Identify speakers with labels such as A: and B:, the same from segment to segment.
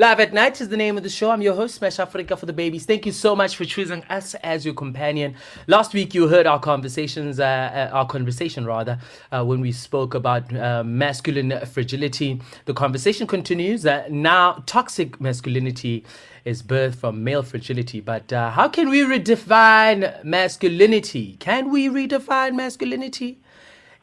A: Live at Night is the name of the show. I'm your host, Smash Afrika for the Babies. Thank you so much for choosing us as your companion. Last week, you heard our conversations, uh, uh, our conversation rather, uh, when we spoke about uh, masculine fragility. The conversation continues. Uh, now, toxic masculinity is birthed from male fragility. But uh, how can we redefine masculinity? Can we redefine masculinity?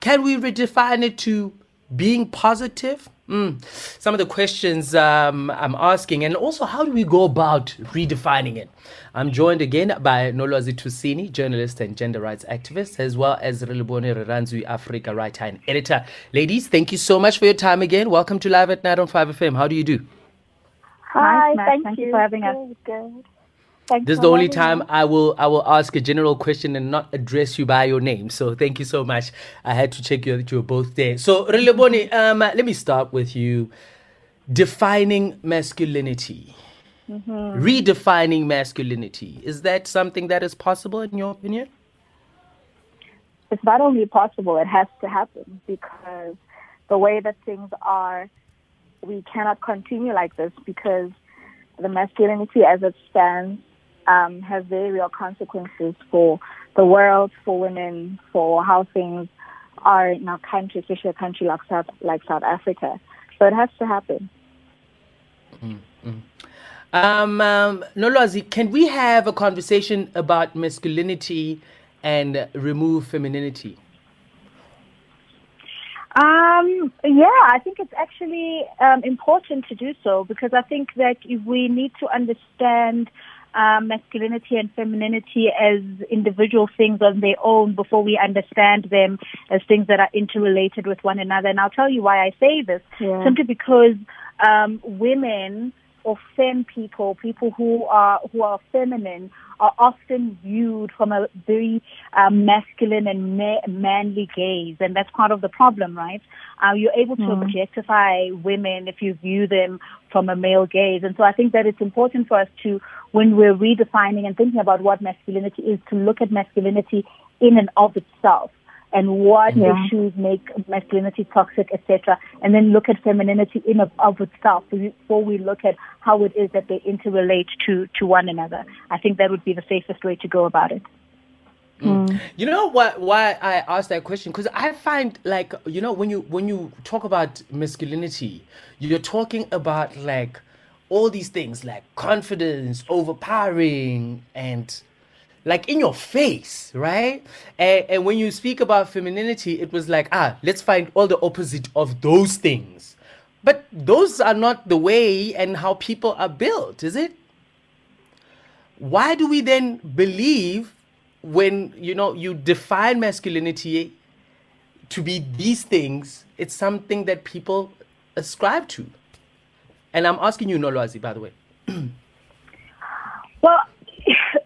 A: Can we redefine it to being positive? Mm. Some of the questions um, I'm asking, and also how do we go about redefining it? I'm joined again by Nolwazi Tusini, journalist and gender rights activist, as well as Relebone Rirhandzu, Africa right hand editor. Ladies, thank you so much for your time again. Welcome to Live at Night on 5FM. How do you do?
B: Hi,
C: Nice,
B: thank,
C: thank
B: you
C: you for having us.
B: Good, good. Thanks
A: This is the only time
B: me.
A: I will I will ask a general question and not address you by your name. So thank you so much. I had to check you that you were both there. So Relebone, um, let me start with you. Defining masculinity, redefining masculinity. Is that something that is possible in your opinion?
B: It's not only possible; it has to happen because the way that things are, we cannot continue like this because the masculinity as it stands um, has very real consequences for the world, for women, for how things are in our country, especially a country like South, like South Africa. So it has to happen.
A: Um, um, Nolwazi, can we have a conversation about masculinity and remove femininity?
B: Um, yeah, I think it's actually um, important to do so because I think that if we need to understand um, masculinity and femininity as individual things on their own before we understand them as things that are interrelated with one another. And I'll tell you why I say this.
C: Yeah.
B: Simply because um, women or femme people, people who are who are feminine, are often viewed from a very um, masculine and ma- manly gaze, and that's part of the problem, right? Uh, you're able to objectify women if you view them from a male gaze, and so I think that it's important for us to, when we're redefining and thinking about what masculinity is, to look at masculinity in and of itself and what
C: Yeah.
B: issues make masculinity toxic, etc., and then look at femininity in and of itself before we look at how it is that they interrelate to to one another. I think that would be the safest way to go about it. Hmm. Mm.
A: You know what? Why I asked that question? Because I find like you know when you when you talk about masculinity, you're talking about like all these things like confidence, overpowering, and like in your face, right? And, and when you speak about femininity, it was like ah, let's find all the opposite of those things. But those are not the way and how people are built, is it? why do we then believe when you know you define masculinity to be these things it's something that people ascribe to and i'm asking you nolwazi by the way
B: Well,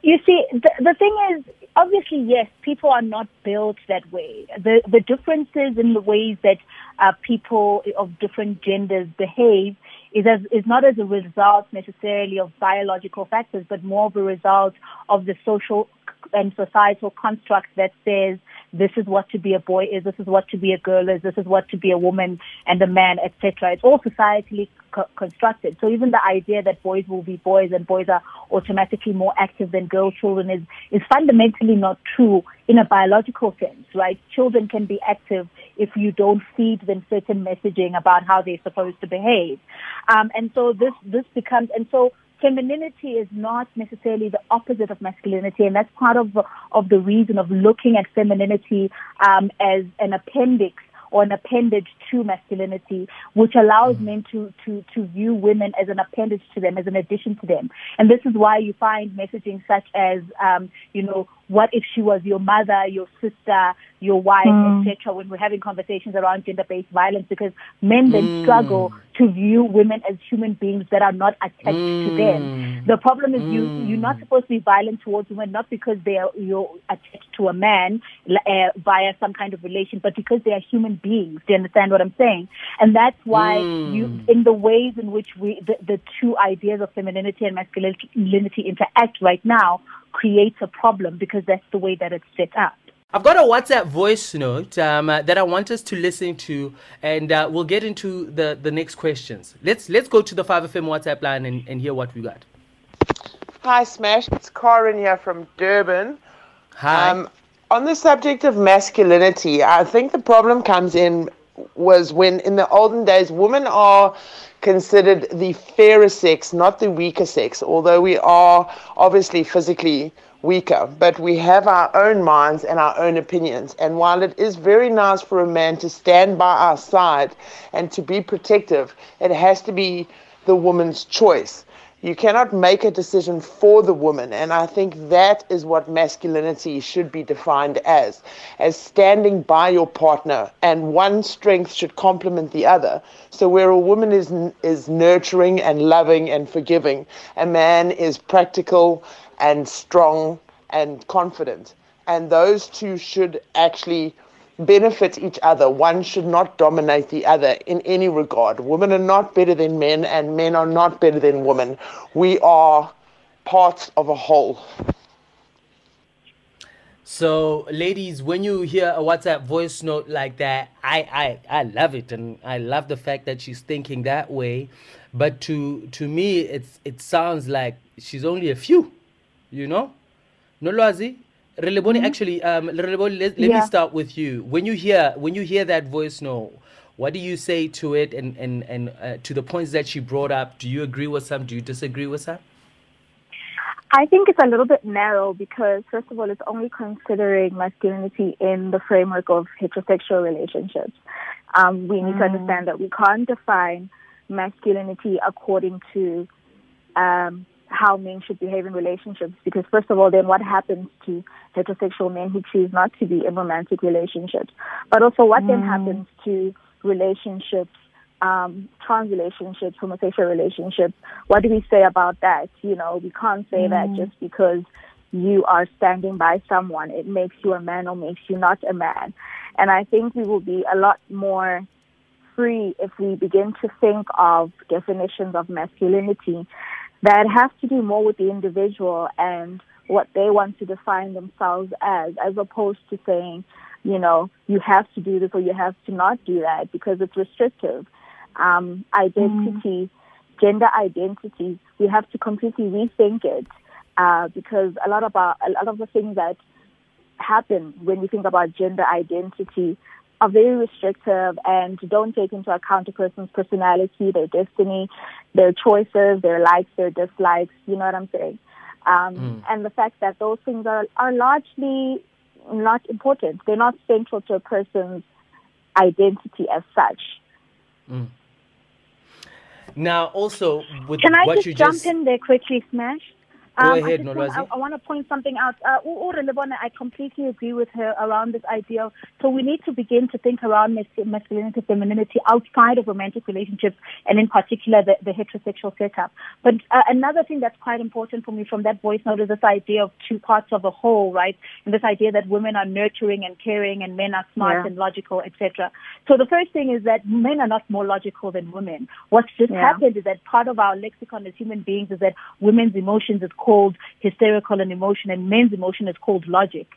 B: you see, the, the thing is, obviously, yes, people are not built that way. The the differences in the ways that uh, people of different genders behave is as is not as a result necessarily of biological factors, but more of a result of the social and societal construct that says this is what to be a boy is, this is what to be a girl is, this is what to be a woman and a man, etc. It's all societally co- constructed. So even the idea that boys will be boys and boys are automatically more active than girl children is, is fundamentally not true in a biological sense, right? Children can be active if you don't feed them certain messaging about how they're supposed to behave. Um, and so this, this becomes, and so femininity is not necessarily the opposite of masculinity, and that's part of of the reason of looking at femininity um, as an appendix or an appendage to masculinity, which allows men to, to, to view women as an appendage to them, as an addition to them. And this is why you find messaging such as, um, you know, what if she was your mother, your sister, your wife, hmm. etc. When we're having conversations around gender-based violence, because men then hmm. struggle to view women as human beings that are not attached to them. Hmm. The problem is you you're not supposed to be violent towards women not because they are you're attached to a man uh, via some kind of relation, but because they are human beings. Do you understand what I'm saying? And that's why you in the ways in which we the, the two ideas of femininity and masculinity interact right now creates a problem because that's the way that it's set up.
A: I've got a WhatsApp voice note um, uh, that I want us to listen to, and uh, we'll get into the, the next questions. Let's let's go to the 5FM WhatsApp line and, and hear what we got.
C: Hi, Smash. It's Corin here from Durban.
A: Hi. Um,
C: on the subject of masculinity, I think the problem comes in was when in the olden days women are considered the fairer sex, not the weaker sex, although we are obviously physically weaker, but we have our own minds and our own opinions. And while it is very nice for a man to stand by our side and to be protective, it has to be the woman's choice. You cannot make a decision for the woman, and I think that is what masculinity should be defined as, as standing by your partner, and one strength should complement the other. So where a woman is is nurturing and loving and forgiving, a man is practical and strong and confident. And those two should actually benefit each other. One should not dominate the other in any regard. Women are not better than men, and men are not better than women. We are parts of a whole.
A: So, ladies, when you hear a WhatsApp voice note like that, I, I, I love it, and I love the fact that she's thinking that way. But to to me, it's it sounds like she's only a few you know nolwazi relebone mm-hmm. actually um relebone let, let yeah. me start with you when you hear when you hear that voice no what do you say to it and and and uh, to the points that she brought up do you agree with some do you disagree with some
B: I think it's a little bit narrow because, first of all, it's only considering masculinity in the framework of heterosexual relationships. Um, we need mm. to understand that we can't define masculinity according to um, how men should behave in relationships because first of all then what happens to heterosexual men who choose not to be in romantic relationships but also what mm. then happens to relationships um, trans relationships homosexual relationships what do we say about that you know we can't say mm. that just because you are standing by someone it makes you a man or makes you not a man and i think we will be a lot more free if we begin to think of definitions of masculinity that has to do more with the individual and what they want to define themselves as, as opposed to saying, you know, you have to do this or you have to not do that because it's restrictive. Um, identity, mm. gender identity, we have to completely rethink it uh, because a lot of our, a lot of the things that happen when we think about gender identity are very restrictive and don't take into account a person's personality, their destiny, their choices, their likes, their dislikes. You know what I'm saying? Um, mm. And the fact that those things are, are largely not important. They're not central to a person's identity as such.
A: Mm. Now, also, with
B: Can I
A: what
B: just
A: you
B: jump
A: just...
B: in there quickly, Smash?
A: Go um, ahead,
B: I, want, I, I, want to point something out. Uh, I completely agree with her around this idea. So we need to begin to think around masculinity, femininity outside of romantic relationships, and in particular the, the heterosexual setup. But uh, another thing that's quite important for me from that voice note is this idea of two parts of a whole, right? And this idea that women are nurturing and caring, and men are smart yeah. and logical, etc. So the first thing is that men are not more logical than women. What's just yeah. happened is that part of our lexicon as human beings is that women's emotions is called hysterical and emotion, and men's emotion is called logic.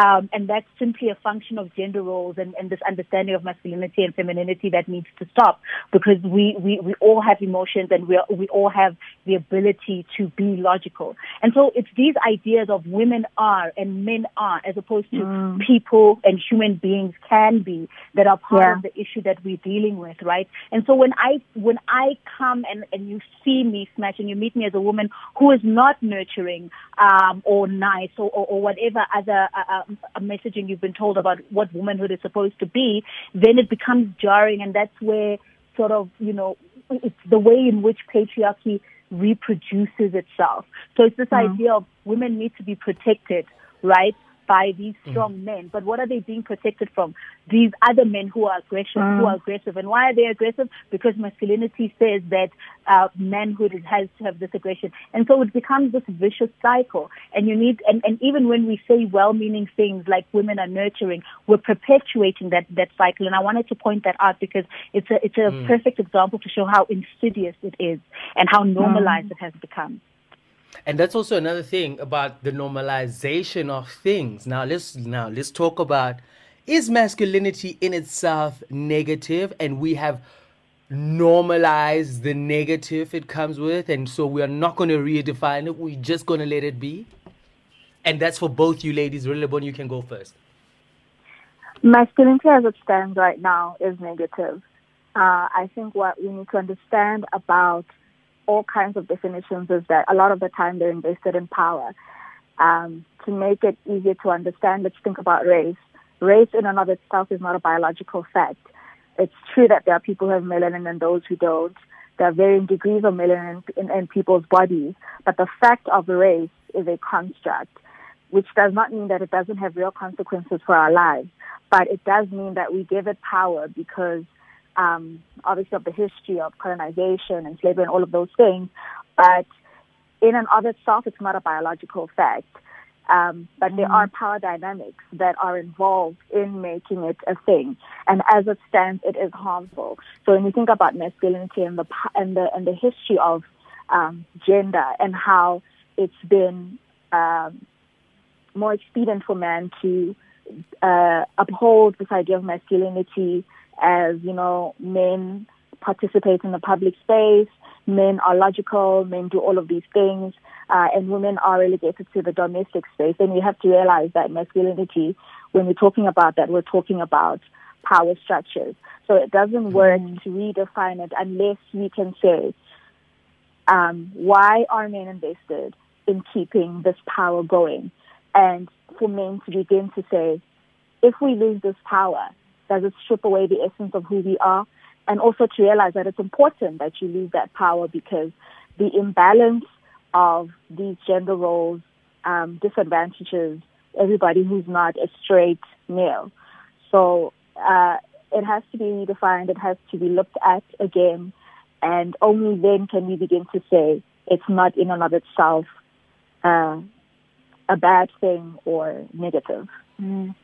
B: Um, and that's simply a function of gender roles and, and this understanding of masculinity and femininity that needs to stop because we, we, we all have emotions and we, are, we all have the ability to be logical. And so it's these ideas of women are and men are as opposed to mm. people and human beings can be that are part yeah. of the issue that we're dealing with, right? And so when I, when I come and, and you see me smash and you meet me as a woman who is not nurturing um, or nice or, or, or whatever other uh, uh, messaging you've been told about what womanhood is supposed to be, then it becomes jarring, and that's where sort of you know it's the way in which patriarchy reproduces itself. So it's this mm-hmm. idea of women need to be protected, right? By these mm. strong mm. men. But what are they being protected from? These other men who are aggressive, mm. who are aggressive. And why are they aggressive? Because masculinity says that uh, manhood has to have this aggression. And so it becomes this vicious cycle. And you need, and, and even when we say well-meaning things like women are nurturing, we're perpetuating that, that cycle. And I wanted to point that out because it's a, it's a mm. perfect example to show how insidious it is and how normalized mm. it has become.
A: And that's also another thing about the normalization of things. Now let's now let's talk about is masculinity in itself negative? And we have normalized the negative it comes with and so we are not going to redefine it. We're just going to let it be. And that's for both you ladies. Relebone you can go first.
D: Masculinity as it stands right now is negative. Uh, I think what we need to understand about all kinds of definitions is that a lot of the time they're invested in power. Um, to make it easier to understand, let's think about race. Race in and of itself is not a biological fact. It's true that there are people who have melanin and those who don't. There are varying degrees of melanin in, in people's bodies, but the fact of race is a construct, which does not mean that it doesn't have real consequences for our lives, but it does mean that we give it power because um, obviously of the history of colonization and slavery and all of those things. But in and of itself, it's not a biological fact. Um, but there are power dynamics that are involved in making it a thing, and as it stands, it is harmful. So when you think about masculinity and the and the and the history of um, gender and how it's been um, more expedient for men to uh, uphold this idea of masculinity as, you know, men participate in the public space, men are logical, men do all of these things, uh, and women are relegated to the domestic space. And we have to realize that masculinity, when we're talking about that, we're talking about power structures. So it doesn't work mm. to redefine it unless we can say, um, why are men invested in keeping this power going? And for men to begin to say, if we lose this power, does it strip away the essence of who we are? And also to realize that it's important that you lose that power because the imbalance of these gender roles um, disadvantages everybody who's not a straight male. So uh, it has to be redefined. It has to be looked at again. And only then can we begin to say it's not in and of itself uh, a bad thing or negative. Mm.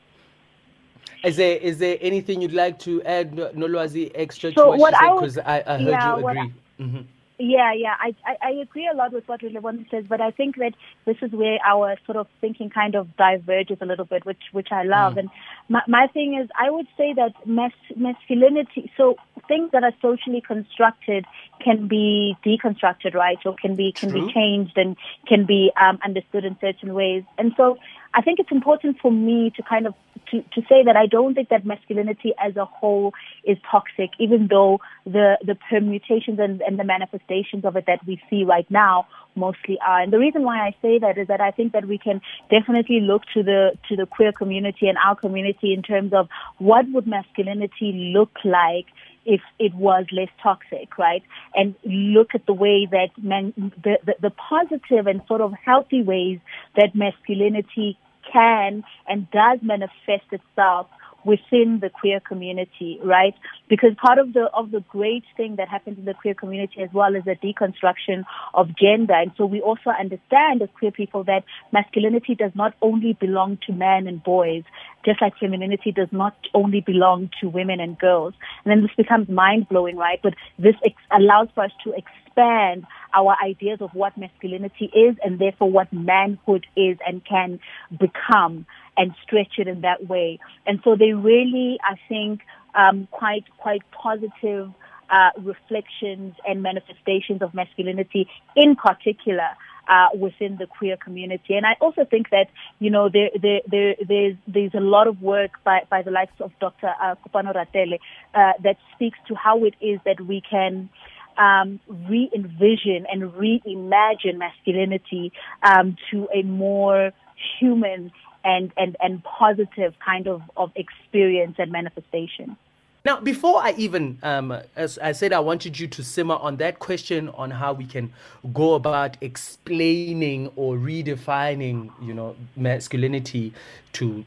A: Is there is there anything you'd like to add, Nolwazi, extra so to what, she said? Because I, I, heard yeah, you agree. I, mm-hmm.
B: Yeah, yeah, I, I, I agree a lot with what Relebone says, but I think that this is where our sort of thinking kind of diverges a little bit, which which I love. Mm. And my, my thing is, I would say that mas- masculinity, so things that are socially constructed can be deconstructed, right, or can be can True. be changed and can be um, understood in certain ways. And so I think it's important for me to kind of to, to say that I don't think that masculinity as a whole is toxic, even though the, the permutations and, and the manifestations of it that we see right now mostly are. And the reason why I say that is that I think that we can definitely look to the to the queer community and our community in terms of what would masculinity look like if it was less toxic, right? And look at the way that men, the, the, the positive and sort of healthy ways that masculinity can and does manifest itself within the queer community, right? Because part of the of the great thing that happens in the queer community as well is the deconstruction of gender. And so we also understand as queer people that masculinity does not only belong to men and boys, just like femininity does not only belong to women and girls. And then this becomes mind blowing, right? But this ex- allows for us to expand our ideas of what masculinity is and therefore what manhood is and can become and stretch it in that way. And so they really, I think, um, quite quite positive uh, reflections and manifestations of masculinity, in particular. Uh, within the queer community. And I also think that, you know, there, there, there, there's, there's a lot of work by, by the likes of Dr. Uh, Kopano Ratele uh, that speaks to how it is that we can um, re-envision and reimagine masculinity um, to a more human and, and, and positive kind of, of experience and manifestation.
A: Now, before I even, um, as I said, I wanted you to simmer on that question on how we can go about explaining or redefining, you know, masculinity to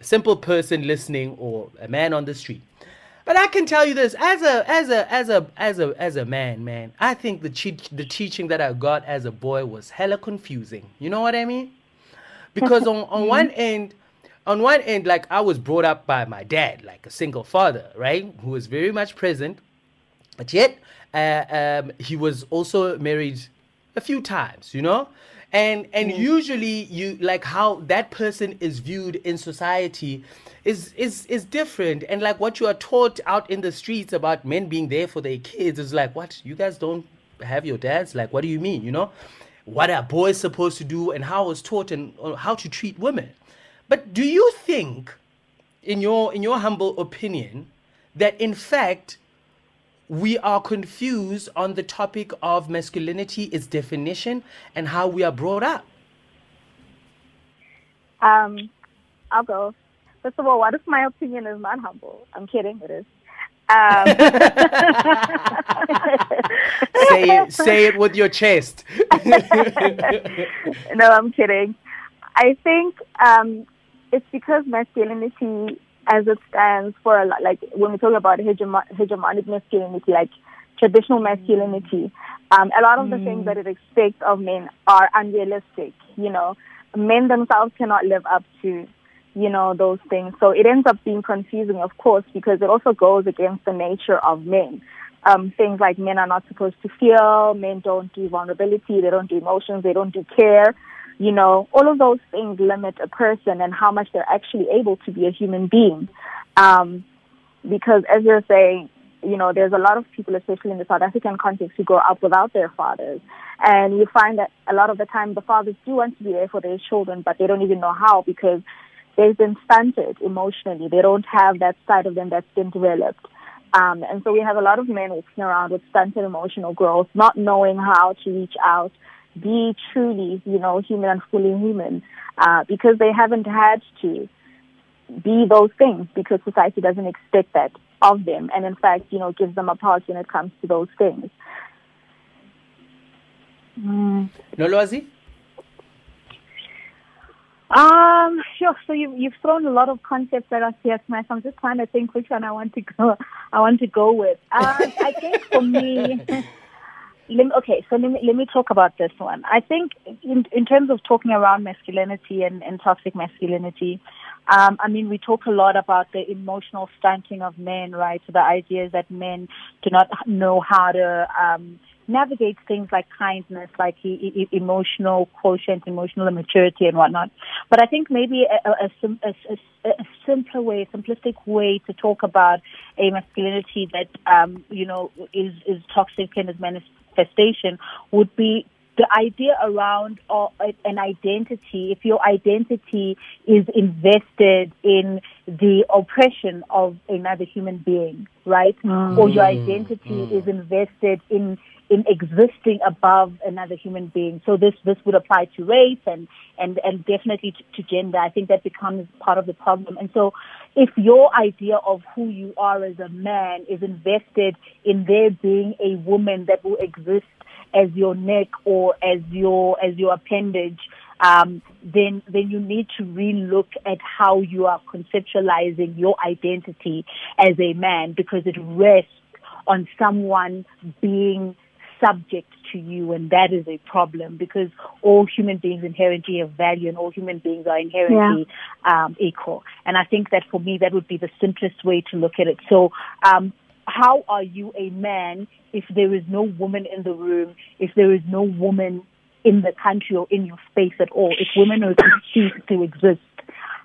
A: a simple person listening or a man on the street. But I can tell you this as a as a as a as a as a man, man. I think the che- the teaching that I got as a boy was hella confusing. You know what I mean? Because on on one end, on one end, like I was brought up by my dad, like a single father, right, who was very much present, but yet uh, um, he was also married a few times, you know? And and mm. usually you like how that person is viewed in society is is is different. And like what you are taught out in the streets about men being there for their kids is like what? You guys don't have your dads? Like what do you mean? You know what are boys supposed to do and how was taught and uh, how to treat women but do you think in your in your humble opinion that in fact we are confused on the topic of masculinity, its definition, and how we are brought up?
D: Um, I'll go. First of all, what if my opinion is not humble? I'm kidding, it is. Um,
A: say it. Say it with your chest.
D: no, I'm kidding. I think um, it's because masculinity as it stands for a lot, like when we talk about hegemon- hegemonic masculinity, like traditional masculinity, um, a lot of mm. the things mm. that it expects of men are unrealistic. You know, men themselves cannot live up to, you know, those things. So it ends up being confusing, of course, because it also goes against the nature of men. Um, things like men are not supposed to feel, men don't do vulnerability, they don't do emotions, they don't do care. You know, all of those things limit a person and how much they're actually able to be a human being. Um, because as you're saying, you know, there's a lot of people, especially in the South African context, who grow up without their fathers. And you find that a lot of the time the fathers do want to be there for their children, but they don't even know how because they've been stunted emotionally. They don't have that side of them that's been developed. Um, and so we have a lot of men walking around with stunted emotional growth, not knowing how to reach out, be truly, you know, human and fully human, uh, because they haven't had to be those things because society doesn't expect that of them, and in fact, you know, gives them a pass when it comes to those things.
A: Mm. Nolwazi?
B: Um, sure. So you've you've thrown a lot of concepts at us here, Smash. I'm just trying to think which one I want to go. I want to go with. Um, I think for me, me, okay, so let me, let me talk about this one. I think in, in terms of talking around masculinity and, and toxic masculinity, um, I mean, we talk a lot about the emotional stunting of men, right? So the idea is that men do not know how to um, navigate things like kindness, like emotional quotient, emotional maturity, and whatnot. But I think maybe a, a, a, a, a simpler way, simplistic way to talk about a masculinity that um, you know is is toxic and is manifestation would be the idea around uh, an identity, if your identity is invested in the oppression of another human being, right? Mm. Or your identity mm. is invested in in existing above another human being. So this this would apply to race and and and definitely to, to gender. I think that becomes part of the problem. And so, if your idea of who you are as a man is invested in there being a woman that will exist as your neck or as your as your appendage, um, then then you need to relook at how you are conceptualizing your identity as a man because it rests on someone being subject to you and that is a problem because all human beings inherently have value and all human beings are inherently yeah. um, equal. And I think that for me that would be the simplest way to look at it. So um, how are you a man if there is no woman in the room, if there is no woman in the country or in your space at all, if women are to cease to exist,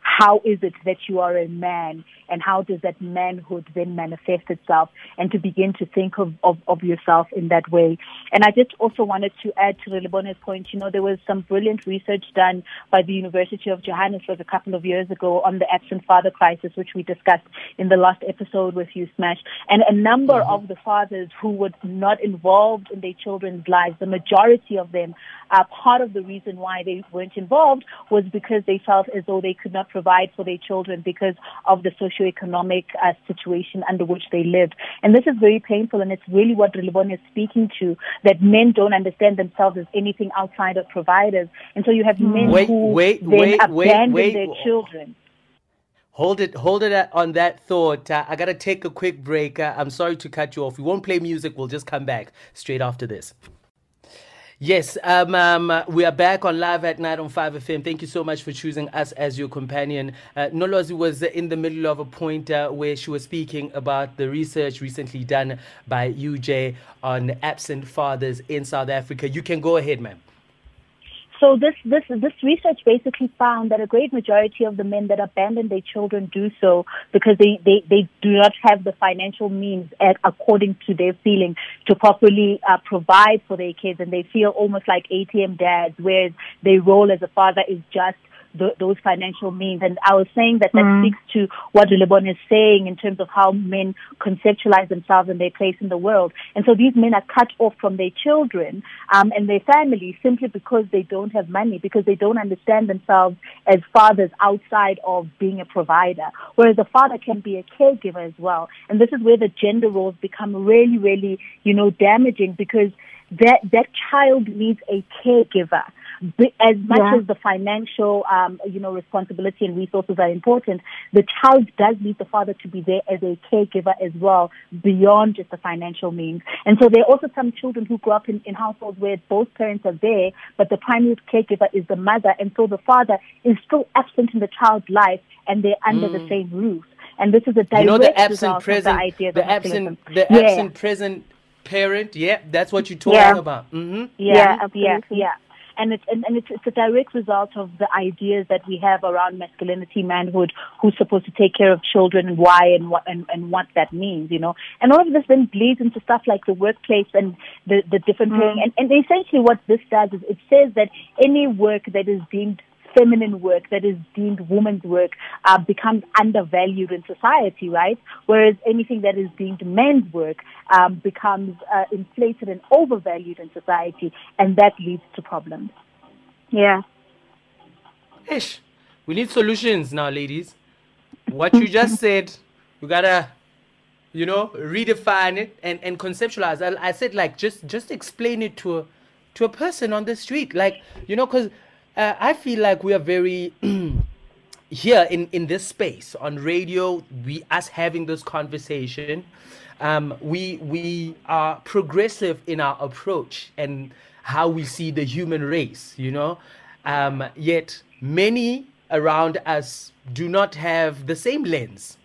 B: how is it that you are a man and how does that manhood then manifest itself and to begin to think of, of, of yourself in that way. And I just also wanted to add to Relebone's point, you know, there was some brilliant research done by the University of Johannesburg a couple of years ago on the absent father crisis, which we discussed in the last episode with you, Smash. And a number mm-hmm. of the fathers who were not involved in their children's lives, the majority of them, uh, part of the reason why they weren't involved was because they felt as though they could not provide for their children because of the socioeconomic uh, situation under which they live. And this is very painful, and it's really what Relebone is speaking to, that men don't understand themselves as anything outside of providers. And so you have men wait, who wait, then wait, abandon wait, their children.
A: Hold it, hold it on that thought. Uh, I gotta take a quick break. Uh, I'm sorry to cut you off. We won't play music. We'll just come back straight after this. Yes, um, um, we are back on live at night on 5FM. Thank you so much for choosing us as your companion. Uh, Nolwazi was in the middle of a point uh, where she was speaking about the research recently done by UJ on absent fathers in South Africa. You can go ahead, ma'am.
B: So this, this, this research basically found that a great majority of the men that abandon their children do so because they, they, they do not have the financial means at, according to their feeling to properly uh, provide for their kids. And they feel almost like ATM dads whereas their role as a father is just the, those financial means. And I was saying that that mm. speaks to what Lebon is saying in terms of how men conceptualize themselves and their place in the world. And so these men are cut off from their children um, and their families simply because they don't have money, because they don't understand themselves as fathers outside of being a provider. Whereas a father can be a caregiver as well. And this is where the gender roles become really, really, you know, damaging because that, that child needs a caregiver as much yeah. as the financial, um, you know, responsibility and resources are important, the child does need the father to be there as a caregiver as well, beyond just the financial means. And so there are also some children who grow up in, in households where both parents are there, but the primary caregiver is the mother, and so the father is still absent in the child's life, and they're under mm. the same roof. And this is a direct you know the absent present,
A: the, idea the absent, the yeah. absent present parent. Yeah, that's what you're talking yeah. about.
B: Mm-hmm. Yeah, yeah, yeah, yeah and it's and, and it's, it's a direct result of the ideas that we have around masculinity, manhood, who's supposed to take care of children, and why, and what and, and what that means, you know. And all of this then bleeds into stuff like the workplace and the the different mm. and and essentially what this does is it says that any work that is deemed feminine work that is deemed woman's work uh, becomes undervalued in society, right? Whereas anything that is deemed men's work um, becomes uh, inflated and overvalued in society, and that leads to problems.
D: Yeah.
A: Ish, we need solutions now, ladies. What you just said, we gotta, you know, redefine it and, and conceptualize. I, I said like just just explain it to a to a person on the street, like you know, because uh, I feel like we are very here in in this space on radio. We us having this conversation, um, we we are progressive in our approach and how we see the human race. You know, um, yet many around us do not have the same lens,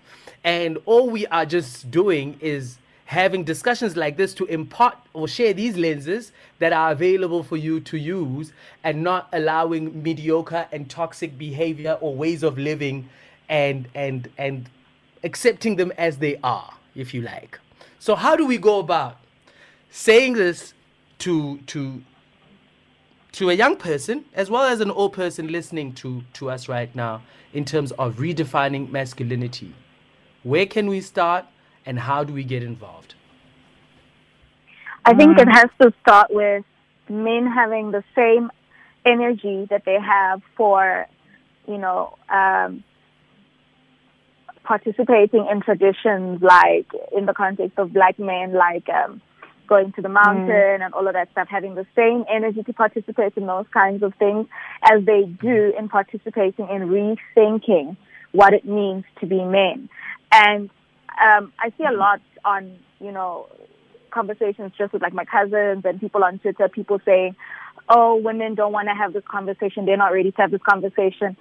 A: and all we are just doing is having discussions like this to impart or share these lenses that are available for you to use and not allowing mediocre and toxic behavior or ways of living and and and accepting them as they are if you like. So how do we go about saying this to to to a young person as well as an old person listening to to us right now in terms of redefining masculinity? Where can we start and how do we get involved?
D: I think it mm. has to start with men having the same energy that they have for, you know, um, participating in traditions like in the context of black men, like um, going to the mountain mm. and all of that stuff, having the same energy to participate in those kinds of things as they do in participating in rethinking what it means to be men. And um, I see a lot on, you know, conversations just with like my cousins and people on Twitter, people saying, oh, women don't want to have this conversation. They're not ready to have this conversation.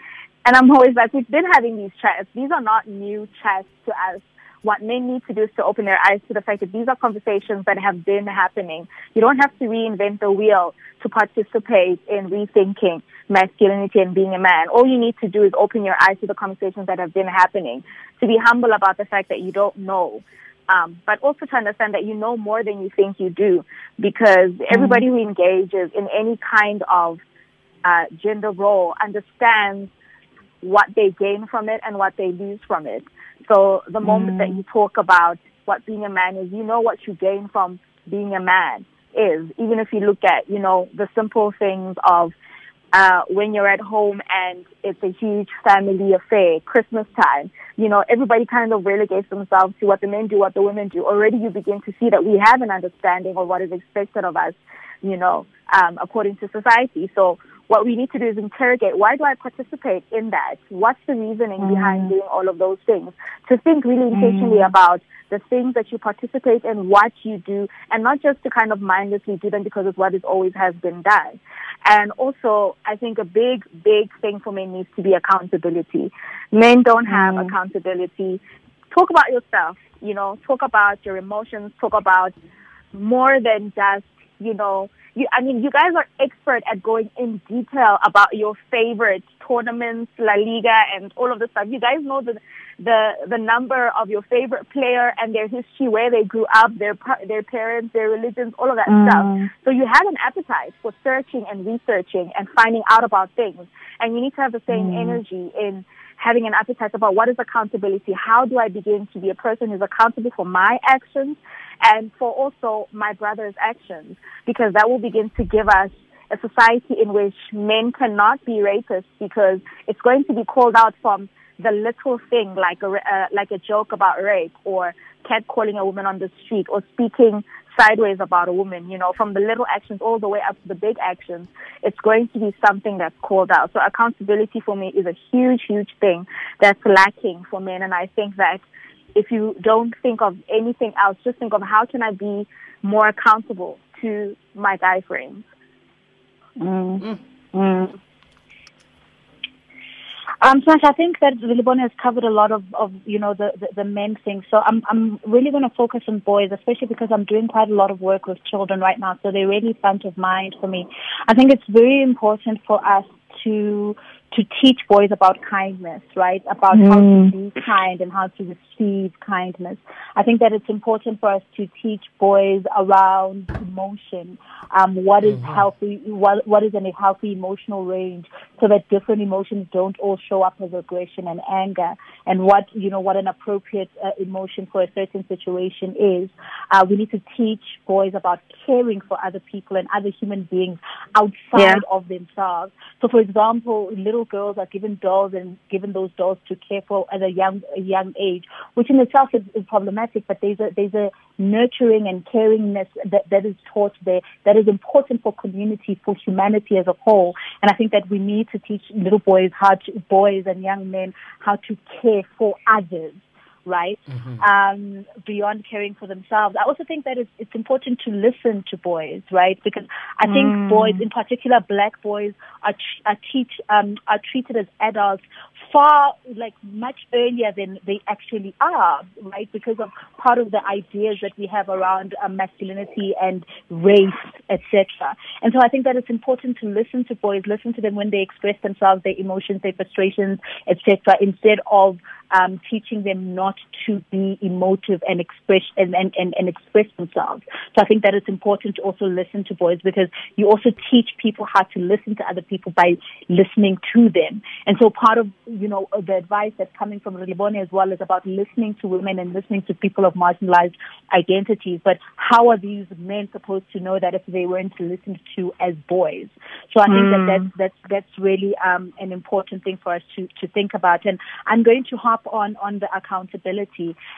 D: And I'm always like, we've been having these chats. These are not new chats to us. What men need to do is to open their eyes to the fact that these are conversations that have been happening. You don't have to reinvent the wheel to participate in rethinking masculinity and being a man. All you need to do is open your eyes to the conversations that have been happening, to be humble about the fact that you don't know. Um, but also to understand that you know more than you think you do, because mm-hmm. everybody who engages in any kind of uh, gender role understands what they gain from it and what they lose from it. So the moment mm. that you talk about what being a man is, you know what you gain from being a man is. Even if you look at, you know, the simple things of uh, when you're at home and it's a huge family affair, Christmas time, you know, everybody kind of relegates themselves to what the men do, what the women do. Already you begin to see that we have an understanding of what is expected of us, you know, um, according to society. So what we need to do is interrogate why do I participate in that? What's the reasoning mm. behind doing all of those things? To think really intentionally mm. about the things that you participate in, what you do, and not just to kind of mindlessly do them because it's what is always has been done. And also, I think a big, big thing for men needs to be accountability. Men don't have mm. accountability. Talk about yourself, you know, talk about your emotions, talk about more than just, you know, you, I mean, you guys are expert at going in detail about your favorite tournaments, La Liga, and all of the stuff. You guys know the the the number of your favorite player and their history, where they grew up, their their parents, their religions, all of that mm. stuff. So you have an appetite for searching and researching and finding out about things, and you need to have the same mm. energy in having an appetite about what is accountability. How do I begin to be a person who's accountable for my actions and for also my brother's actions? Because that will begin to give us a society in which men cannot be rapists because it's going to be called out from the little thing like a uh, like a joke about rape or catcalling a woman on the street or speaking sideways about a woman, you know, from the little actions all the way up to the big actions, it's going to be something that's called out. So accountability for me is a huge, huge thing that's lacking for men. And I think that if you don't think of anything else, just think of how can I be more accountable to my guy friends.
B: Mm. Mm. Um, Smash, I think that Relebone has covered a lot of, of you know, the, the, the men thing. So I'm, I'm really going to focus on boys, especially because I'm doing quite a lot of work with children right now. So they're really front of mind for me. I think it's very important for us to to teach boys about kindness, right? About mm. how to mm. be kind and how to receive kindness. I think that it's important for us to teach boys around emotion, um, what is mm-hmm. healthy, what, what is in a healthy emotional range, so that different emotions don't all show up as aggression and anger, and what you know what an appropriate uh, emotion for a certain situation is. Uh, we need to teach boys about caring for other people and other human beings outside yeah. of themselves. So, for example, little girls are given dolls and given those dolls to care for at a young a young age, which in itself is, is problematic. But there's a there's a nurturing and caringness that, that is taught there that is important for community, for humanity as a whole. And I think that we need to teach little boys how to, boys and young men how to care for others right? Mm-hmm. Um, beyond caring for themselves. I also think that it's, it's important to listen to boys, right? Because I think mm. boys, in particular black boys, are, are, teach, um, are treated as adults far, like much earlier than they actually are, right? Because of part of the ideas that we have around um, masculinity and race, etc. And so I think that it's important to listen to boys, listen to them when they express themselves, their emotions, their frustrations, etc., instead of um, teaching them not to be emotive and express and, and, and, and express themselves. So I think that it's important to also listen to boys because you also teach people how to listen to other people by listening to them. And so part of, you know, the advice that's coming from Relebone as well is about listening to women and listening to people of marginalized identities. But how are these men supposed to know that if they weren't listened to as boys? So I think mm. that hmm. that's, that's, that's really um, an important thing for us to, to think about. And I'm going to hop on, on the accountability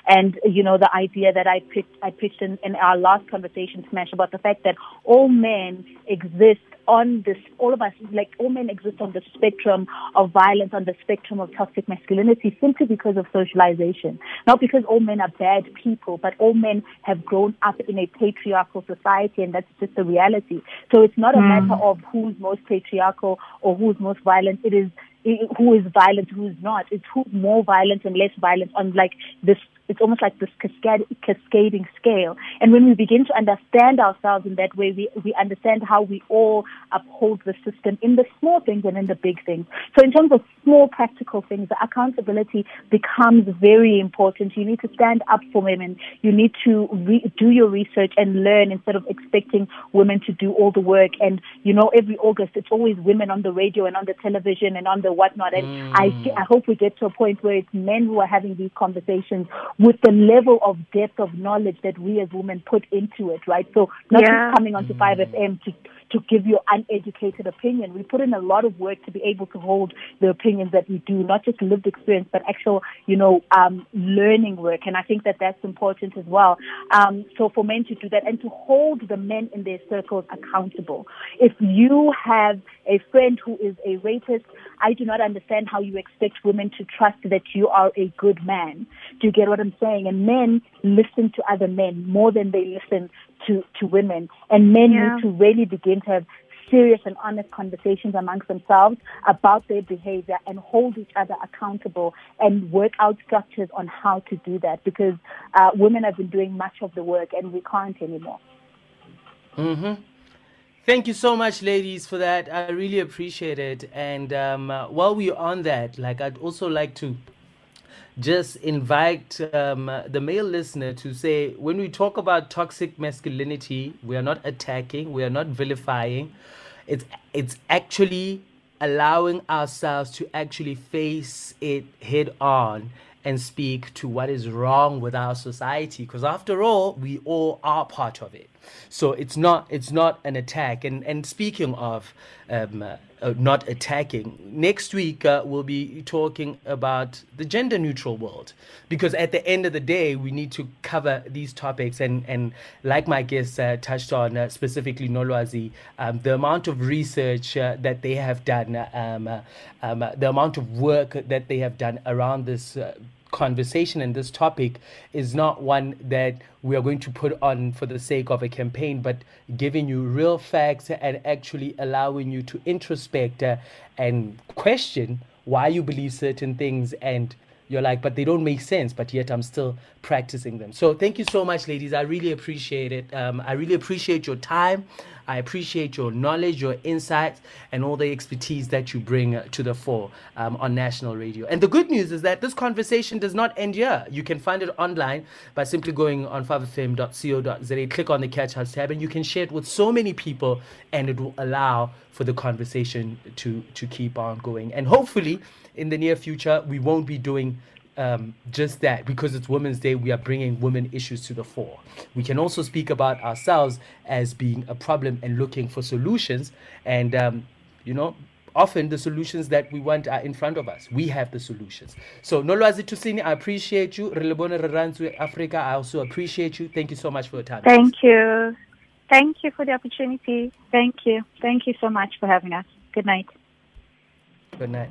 B: and, you know, the idea that I pitched, I pitched in, in our last conversation, Smash, about the fact that all men exist on this, all of us, like all men exist on the spectrum of violence, on the spectrum of toxic masculinity simply because of socialization. Not because all men are bad people, but all men have grown up in a patriarchal society and that's just the reality. So it's not a mm. matter of who's most patriarchal or who's most violent. It is who is violent, who is not. It's who's more violent and less violent on like this it's almost like this cascade, cascading scale. And when we begin to understand ourselves in that way, we, we understand how we all uphold the system in the small things and in the big things. So in terms of small practical things, the accountability becomes very important. You need to stand up for women. You need to re- do your research and learn instead of expecting women to do all the work. And, you know, every August, it's always women on the radio and on the television and on the whatnot. And mm. I, I hope we get to a point where it's men who are having these conversations with the level of depth of knowledge that we as women put into it, right? So not yeah. just coming onto 5FM to to give your uneducated opinion. We put in a lot of work to be able to hold the opinions that we do, not just lived experience, but actual, you know, um, learning work. And I think that that's important as well. Um, so for men to do that and to hold the men in their circles accountable. If you have a friend who is a rapist, I do not understand how you expect women to trust that you are a good man. Do you get what I'm saying? And men listen to other men more than they listen to, to women. And men yeah. need to really begin to have serious and honest conversations amongst themselves about their behavior and hold each other accountable and work out structures on how to do that because uh, women have been doing much of the work and we can't anymore.
A: Mm-hmm. Thank you so much, ladies, for that. I really appreciate it. And um, uh, while we're on that, like I'd also like to just invite um, the male listener to say when we talk about toxic masculinity, we are not attacking, we are not vilifying. It's it's actually allowing ourselves to actually face it head on and speak to what is wrong with our society because after all we all are part of it so it's not it's not an attack. And and speaking of um, uh, uh, not attacking next week uh, we'll be talking about the gender neutral world. Because at the end of the day we need to cover these topics. And and like my guests uh, touched on uh, specifically Nolwazi um, the amount of research uh, that they have done um, um, the amount of work that they have done around this conversation and this topic is not one that we are going to put on for the sake of a campaign, but giving you real facts and actually allowing you to introspect uh, and question why you believe certain things and you're like, but they don't make sense, but yet I'm still practicing them. So thank you so much, ladies. I really appreciate it. Um, I really appreciate your time. I appreciate your knowledge, your insights, and all the expertise that you bring uh, to the fore um, on national radio. And the good news is that this conversation does not end here. You can find it online by simply going on 5fm.co.za, click on the Catch Us tab, and you can share it with so many people, and it will allow for the conversation to, to keep on going. And hopefully, in the near future, we won't be doing um, just that because it's Women's Day, we are bringing women issues to the fore. We can also speak about ourselves as being a problem and looking for solutions. And, um, you know, often the solutions that we want are in front of us. We have the solutions. So, Nolwazi Tusini, I appreciate you. Relebone Afrika, I also appreciate you. Thank you so much for your time.
D: Thank you. Thank you for the opportunity. Thank you. Thank you so much for having us. Good night.
A: Good night.